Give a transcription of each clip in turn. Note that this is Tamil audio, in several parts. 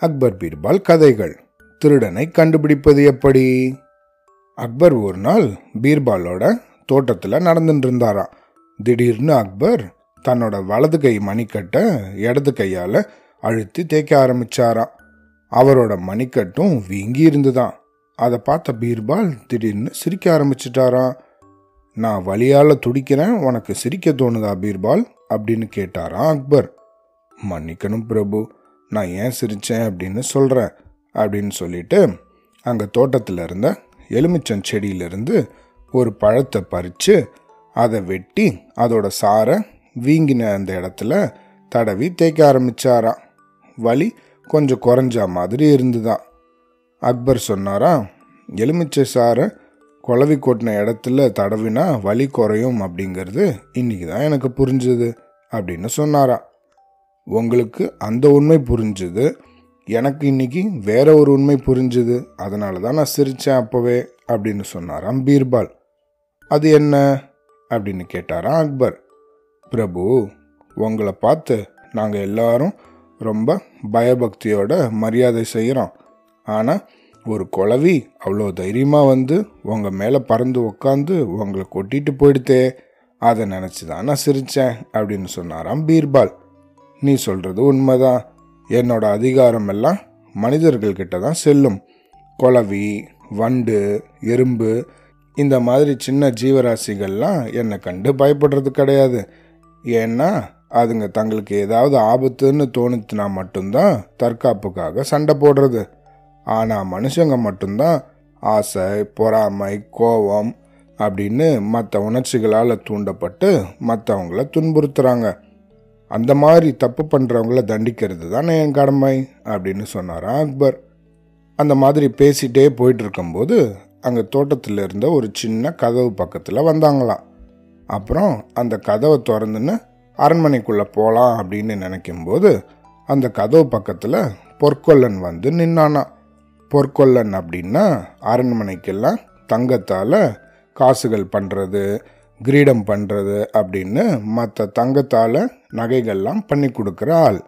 அக்பர் பீர்பால் கதைகள். திருடனை கண்டுபிடிப்பது எப்படி? அக்பர் ஒரு நாள் பீர்பாலோட தோட்டத்தில் நடந்துட்டு இருந்தாராம் திடீர்னு அக்பர் தன்னோட வலது கை மணிக்கட்டை இடது கையால் அழுத்தி தேய்க்க ஆரம்பிச்சாராம் அவரோட மணிக்கட்டும் வீங்கி இருந்துதான். அதை பார்த்த பீர்பால் திடீர்னு சிரிக்க ஆரம்பிச்சிட்டாராம் நான் வழியால் துடிக்கிறேன் உனக்கு சிரிக்க தோணுதா பீர்பால்? அப்படின்னு கேட்டாராம் அக்பர். மன்னிக்கணும் பிரபு நான் ஏன் சிரித்தேன் அப்படின்னு சொல்கிறேன் அப்படின்னு சொல்லிட்டு அங்கே தோட்டத்தில் இருந்த எலுமிச்சம் செடியிலிருந்து ஒரு பழத்தை பறித்து அதை வெட்டி அதோட சாரை வீங்கின அந்த இடத்துல தடவி தேய்க்க ஆரம்பிச்சாராம். வலி கொஞ்சம் குறைஞ்ச மாதிரி இருந்துதான் அக்பர் சொன்னாரா எலுமிச்சை சாரை குழவி கொட்டின இடத்துல தடவினா வலி குறையும் அப்படிங்கிறது இன்றைக்கி தான் எனக்கு புரிஞ்சுது அப்படின்னு சொன்னாரா உங்களுக்கு அந்த உண்மை புரிஞ்சுது. எனக்கு இன்னைக்கு வேற ஒரு உண்மை புரிஞ்சுது. அதனால தான் நான் சிரித்தேன் அப்போவே அப்படின்னு சொன்னாராம் பீர்பால். அது என்ன? அப்படின்னு கேட்டாராம் அக்பர். பிரபு உங்களை பார்த்து நாங்கள் எல்லாரும் ரொம்ப பயபக்தியோட மரியாதை செய்கிறோம் ஆனால் ஒரு குழவி அவ்வளோ தைரியமாக வந்து உங்கள் மேலே பறந்து உக்காந்து உங்களை கொட்டிட்டு போயிடுத்தே அதை நினச்சி தான் நான் சிரித்தேன் அப்படின்னு சொன்னாராம் பீர்பால். நீ சொல்கிறது உண்மைதான். என்னோட அதிகாரம் எல்லாம் மனிதர்கள்கிட்ட தான் செல்லும். குளவி வண்டு எறும்பு இந்த மாதிரி சின்ன ஜீவராசிகள்லாம் என்னை கண்டு பயப்படுறது கிடையாது. ஏன்னா அதுங்க தங்களுக்கு ஏதாவது ஆபத்துன்னு தோணுச்சுனா மட்டும்தான் தற்காப்புக்காக சண்டை போடுறது. ஆனால் மனுஷங்க மட்டும்தான் ஆசை பொறாமை கோபம் அப்படின்னு மற்ற உணர்ச்சிகளால் தூண்டப்பட்டு மற்றவங்கள துன்புறுத்துகிறாங்க அந்த மாதிரி தப்பு பண்ணுறவங்கள தண்டிக்கிறது தானே என் கடமை? அப்படின்னு சொன்னாராம் அக்பர். அந்த மாதிரி பேசிட்டே போயிட்டு இருக்கும்போது அங்கே தோட்டத்தில் இருந்த ஒரு சின்ன கதவு பக்கத்தில் வந்தாங்களாம். அப்புறம் அந்த கதவை திறந்துன்னு அரண்மனைக்குள்ளே போகலாம் அப்படின்னு நினைக்கும்போது அந்த கதவு பக்கத்தில் பொற்கொல்லன் வந்து நின்னானா பொற்கொல்லன் அப்படின்னா அரண்மனைக்கெல்லாம் தங்கத்தால் காசுகள் பண்ணுறது கிரீடம் பண்ணுறது அப்படின்னு மற்ற தங்கத்தால் நகைகள்லாம் பண்ணி கொடுக்குற ஆள்.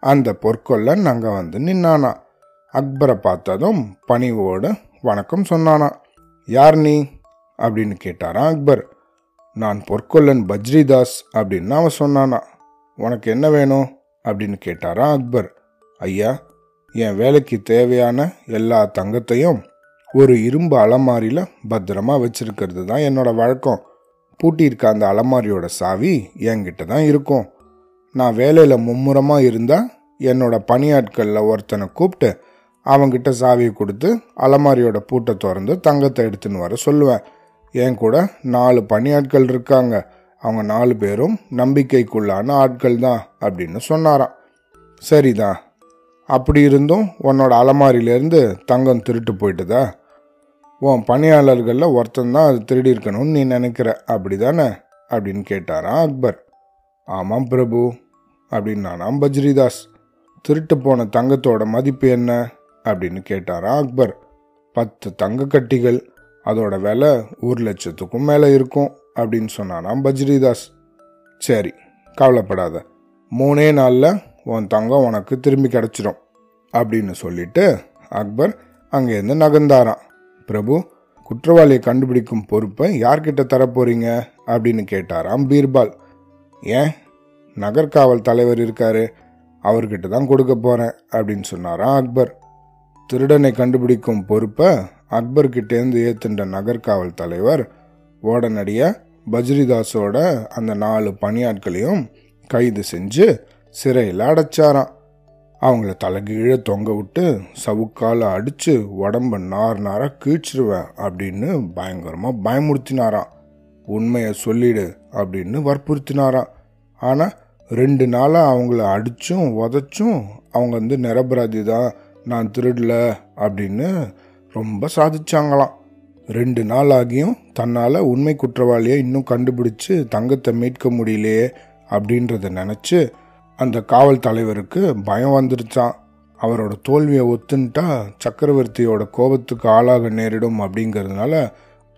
அந்த பொற்கொல்லன் அங்கே வந்து நின்னானா. அக்பரை பார்த்ததும் பணிவோடு வணக்கம் சொன்னானா. யார் நீ? அப்படின்னு கேட்டாராம் அக்பர். நான் பொற்கொல்லன் பஜ்ரிதாஸ் அப்படின்னு அவன் சொன்னானா. உனக்கு என்ன வேணும்? அப்படின்னு கேட்டாராம் அக்பர். ஐயா என் வேலைக்கு தேவையான எல்லா தங்கத்தையும் ஒரு இரும்பு அலமாரியில் பத்திரமா வச்சிருக்கிறது தான் என்னோட வழக்கம். பூட்டியிருக்க அந்த அலமாரியோட சாவி என்கிட்ட தான் இருக்கும். நான் வேலையில் மும்முரமாக இருந்தால் என்னோட பணியாட்களில் ஒருத்தனை கூப்பிட்டு அவங்கிட்ட சாவியை கொடுத்து அலமாரியோட பூட்டை திறந்து தங்கத்தை எடுத்துன்னு வர சொல்லுவேன். என் கூட நாலு பணியாட்கள் இருக்காங்க. அவங்க நாலு பேரும் நம்பிக்கைக்குள்ளான ஆட்கள் தான் அப்படின்னு சொன்னாராம். சரிதான். அப்படி இருந்தும் உன்னோட அலமாரியிலேருந்து தங்கம் திருட்டு போயிட்டுதா? உன் பணியாளர்களில் ஒருத்தன் தான் அது திருடி இருக்கணும்னு நீ நினைக்கிற. அப்படி தானே அப்படின்னு கேட்டாராம் அக்பர். ஆமாம் பிரபு அப்படின்னானாம் பஜ்ரிதாஸ். திருட்டு போன தங்கத்தோட மதிப்பு என்ன? அப்படின்னு கேட்டாராம் அக்பர். பத்து தங்க கட்டிகள் அதோட விலை ஒரு லட்சத்துக்கும் மேலே இருக்கும் அப்படின்னு சொன்னானாம் பஜ்ரிதாஸ். சரி கவலைப்படாத. மூணே நாளில் உன் தங்கம் உனக்கு திரும்பி கிடச்சிரும் அப்படின்னு சொல்லிட்டு அக்பர் அங்கேருந்து நகர்ந்தாராம். பிரபு குற்றவாளியை கண்டுபிடிக்கும் பொறுப்பை யார்கிட்ட தரப்போறீங்க? அப்படின்னு கேட்டாராம் பீர்பால். ஏன்? நகர்காவல் தலைவர் இருக்காரு அவர்கிட்ட தான் கொடுக்க போறேன் அப்படின்னு சொன்னாராம் அக்பர். திருடனை கண்டுபிடிக்கும் பொறுப்பை அக்பர்கிட்டேருந்து ஏத்துண்ட நகர்காவல் தலைவர் உடனடியாக பஜ்ரிதாஸோட அந்த நாலு பணியாட்களையும் கைது செஞ்சு சிறையில் அடைச்சாராம். அவங்கள தலைகீழ தொங்க விட்டு சவுக்கால அடிச்சு உடம்ப நார் நாராக கீழ்ச்சிருவேன் அப்படின்னு பயங்கரமாக பயமுறுத்தினாராம். உண்மையை சொல்லிடு அப்படின்னு வற்புறுத்தினாராம். ஆனால் ரெண்டு நாளாக அவங்கள அடித்தும் உதச்சும் அவங்க வந்து நிரபராதி தான் நான் திருடல அப்படின்னு ரொம்ப சாதிச்சாங்களாம். ரெண்டு நாள் ஆகியும் தன்னால் உண்மை குற்றவாளியை இன்னும் கண்டுபிடிச்சு தங்கத்தை மீட்க முடியலையே அப்படின்றத நினச்சி அந்த காவல் தலைவருக்கு பயம் வந்துருச்சான் அவரோட தோல்வியை ஒத்துன்ட்டா சக்கரவர்த்தியோட கோபத்துக்கு ஆளாக நேரிடும் அப்படிங்கிறதுனால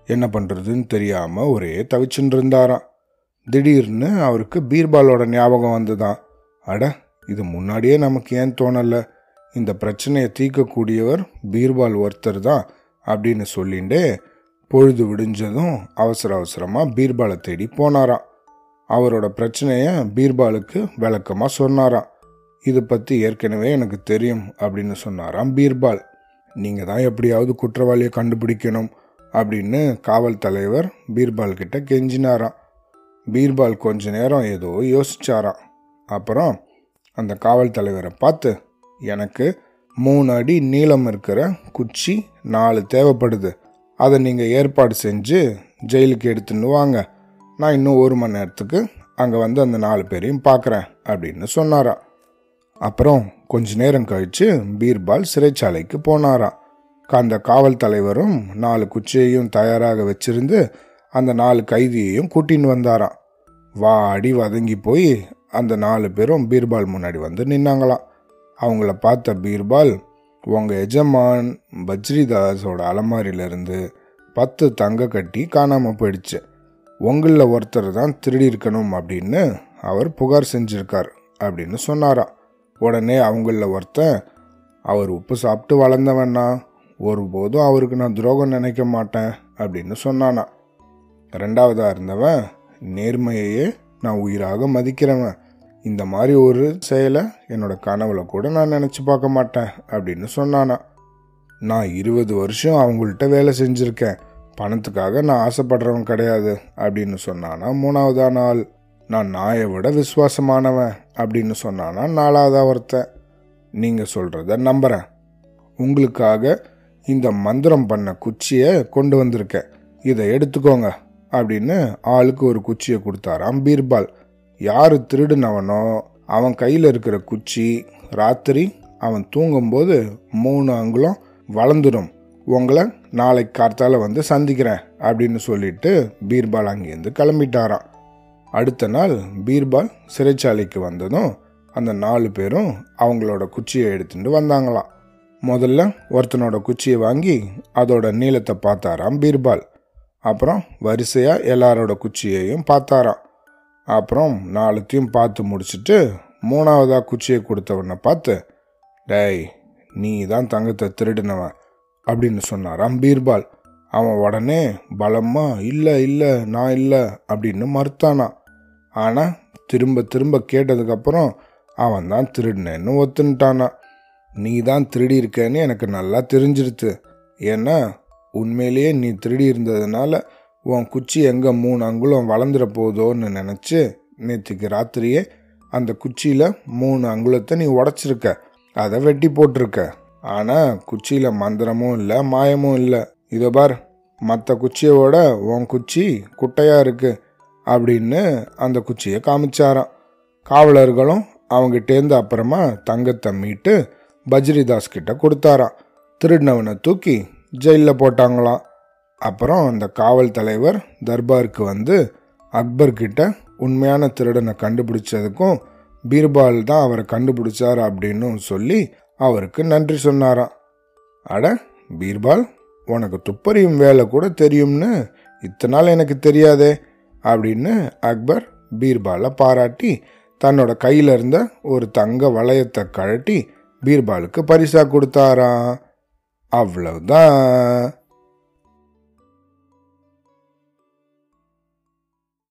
என்ன பண்ணுறதுன்னு தெரியாமல் ஒரே தவிச்சுட்டு இருந்தாராம். திடீர்னு அவருக்கு பீர்பாலோட ஞாபகம் வந்துதான் அட இது முன்னாடியே நமக்கு ஏன் தோணலை? இந்த பிரச்சனையை தீர்க்கக்கூடியவர் பீர்பால் ஒருத்தர் தான் அப்படின்னு சொல்லிண்டே பொழுது விடிஞ்சதும் அவசர அவசரமாக பீர்பாலை தேடி போனாராம். அவரோட பிரச்சனையை பீர்பாலுக்கு விளக்கமாக சொன்னாராம். இது பற்றி ஏற்கனவே எனக்கு தெரியும் அப்படின்னு சொன்னாராம் பீர்பால். நீங்கள் தான் எப்படியாவது குற்றவாளியை கண்டுபிடிக்கணும் அப்படின்னு காவல் தலைவர் பீர்பால் கிட்ட கெஞ்சினாராம். பீர்பால் கொஞ்ச நேரம் ஏதோ யோசிச்சாராம். அப்புறம் அந்த காவல் தலைவரை பார்த்து எனக்கு மூணு அடி நீளம் இருக்கிற குச்சி நாலு தேவைப்படுது. அதை நீங்கள் ஏற்பாடு செஞ்சு ஜெயிலுக்கு எடுத்துன்னு வாங்க. நான் இன்னும் ஒரு மணி நேரத்துக்கு அங்கே வந்து அந்த நாலு பேரையும் பார்க்குறேன் அப்படின்னு சொன்னாராம் அப்புறம் கொஞ்ச நேரம் கழித்து பீர்பால் சிறைச்சாலைக்கு போனாராம் அந்த காவல் தலைவரும் நாலு குச்சியையும் தயாராக வச்சிருந்து அந்த நாலு கைதியையும் கூட்டின்னு வந்தாராம் வா அடி வதங்கி போய் அந்த நாலு பேரும் பீர்பால் முன்னாடி வந்து நின்னாங்களாம் அவங்கள பார்த்த பீர்பால் உங்கள் எஜமான் பஜ்ரிதாஸோட அலமாரியிலிருந்து பத்து தங்க கட்டி காணாமல் போயிடுச்சு. உங்களில் ஒருத்தர் தான் திருடி இருக்கணும் அப்படின்னு அவர் புகார் செஞ்சிருக்கார் அப்படின்னு சொன்னாராம் உடனே அவங்களில் ஒருத்தன் அவர் உப்பு சாப்பிட்டு வளர்ந்தவன்னா ஒருபோதும் அவருக்கு நான் துரோகம் நினைக்க மாட்டேன் அப்படின்னு சொன்னானா. ரெண்டாவதாக இருந்தவன் நேர்மையையே நான் உயிராக மதிக்கிறவன். இந்த மாதிரி ஒரு செயலை என்னோட கனவுல கூட நான் நினச்சி பார்க்க மாட்டேன் அப்படின்னு சொன்னானா. நான் இருபது வருஷம் அவங்கள்ட்ட வேலை செஞ்சுருக்கேன். பணத்துக்காக நான் ஆசைப்படுறவன் கிடையாது அப்படின்னு சொன்னானா மூணாவதா நாள் நான் நாயை விட விசுவாசமானவன் அப்படின்னு சொன்னானா நாலாவதா ஒருத்தன். நீங்கள் சொல்கிறத நம்புகிறேன் உங்களுக்காக இந்த மந்திரம் பண்ண குச்சியை கொண்டு வந்திருக்கேன். இதை எடுத்துக்கோங்க அப்படின்னு ஆளுக்கு ஒரு குச்சியை கொடுத்தாராம் பீர்பால். யார் திருடுனவனோ அவன் கையில் இருக்கிற குச்சி ராத்திரி அவன் தூங்கும்போது மூணு அங்குலம் வளர்ந்துடும் உங்களை நாளைக்கு கார்த்தால வந்து சந்திக்கிறேன் அப்படின்னு சொல்லிட்டு பீர்பால் அங்கேருந்து கிளம்பிட்டாராம். அடுத்த நாள் பீர்பால் சிறைச்சாலைக்கு வந்ததும் அந்த நாலு பேரும் அவங்களோட குச்சியை எடுத்துட்டு வந்தாங்களாம். முதல்ல ஒருத்தனோட குச்சியை வாங்கி அதோட நீளத்தை பார்த்தாராம் பீர்பால். அப்புறம் வரிசையாக எல்லாரோட குச்சியையும் பார்த்தாராம். அப்புறம் நாலுத்தையும் பார்த்து முடிச்சுட்டு மூணாவதாக குச்சியை கொடுத்தவனை பார்த்து டேய் நீ தான் தங்கத்தை திருடினவன். அப்படின்னு சொன்னாராம் பீர்பால். அவன் உடனே பலமா இல்லை இல்லை நான் இல்லை அப்படின்னு மறுத்தானா. ஆனால் திரும்ப திரும்ப கேட்டதுக்கப்புறம் அவன் தான் திருடினேன்னு ஒத்துன்ட்டானா. நீ தான் திருடி இருக்கேன்னு எனக்கு நல்லா தெரிஞ்சிருச்சு ஏன்னா உண்மையிலேயே நீ திருடி இருந்ததுனால உன் குச்சி எங்கே மூணு அங்குலம் வளர்ந்துட போதோன்னு நினச்சி நேற்றுக்கு ராத்திரியே அந்த குச்சியில் மூணு அங்குலத்தை நீ உடச்சிருக்க. அதை வெட்டி போட்டிருக்க. ஆனால் குச்சியில் மந்திரமும் இல்லை மாயமும் இல்லை. இதோ பார் மற்ற குச்சியோட உன் குச்சி குட்டையாக இருக்கு அப்படின்னு அந்த குச்சியை காமிச்சாராம். காவலர்களும் அவங்கிட்டேருந்து அப்புறமா தங்கத்தை மீட்டு பஜ்ரிதாஸ் கிட்ட கொடுத்தாராம். திருடினவனை தூக்கி ஜெயிலில் போட்டாங்களாம். அப்புறம் அந்த காவல் தலைவர் தர்பாருக்கு வந்து அக்பர் கிட்ட உண்மையான திருடனை கண்டுபிடிச்சதுக்கும் பீர்பால் தான் அவரை கண்டுபிடிச்சார் அப்படின்னு சொல்லி அவருக்கு நன்றி சொன்னாராம். அட பீர்பால் உனக்கு துப்பறியும் வேலை கூட தெரியும்னு இத்தனை நாள் எனக்கு தெரியாதே அப்படின்னு அக்பர் பீர்பாலை பாராட்டி தன்னோட கையில் இருந்த ஒரு தங்க வளையத்தை கழட்டி பீர்பாலுக்கு பரிசாக கொடுத்தாராம். அவ்வளவுதான்.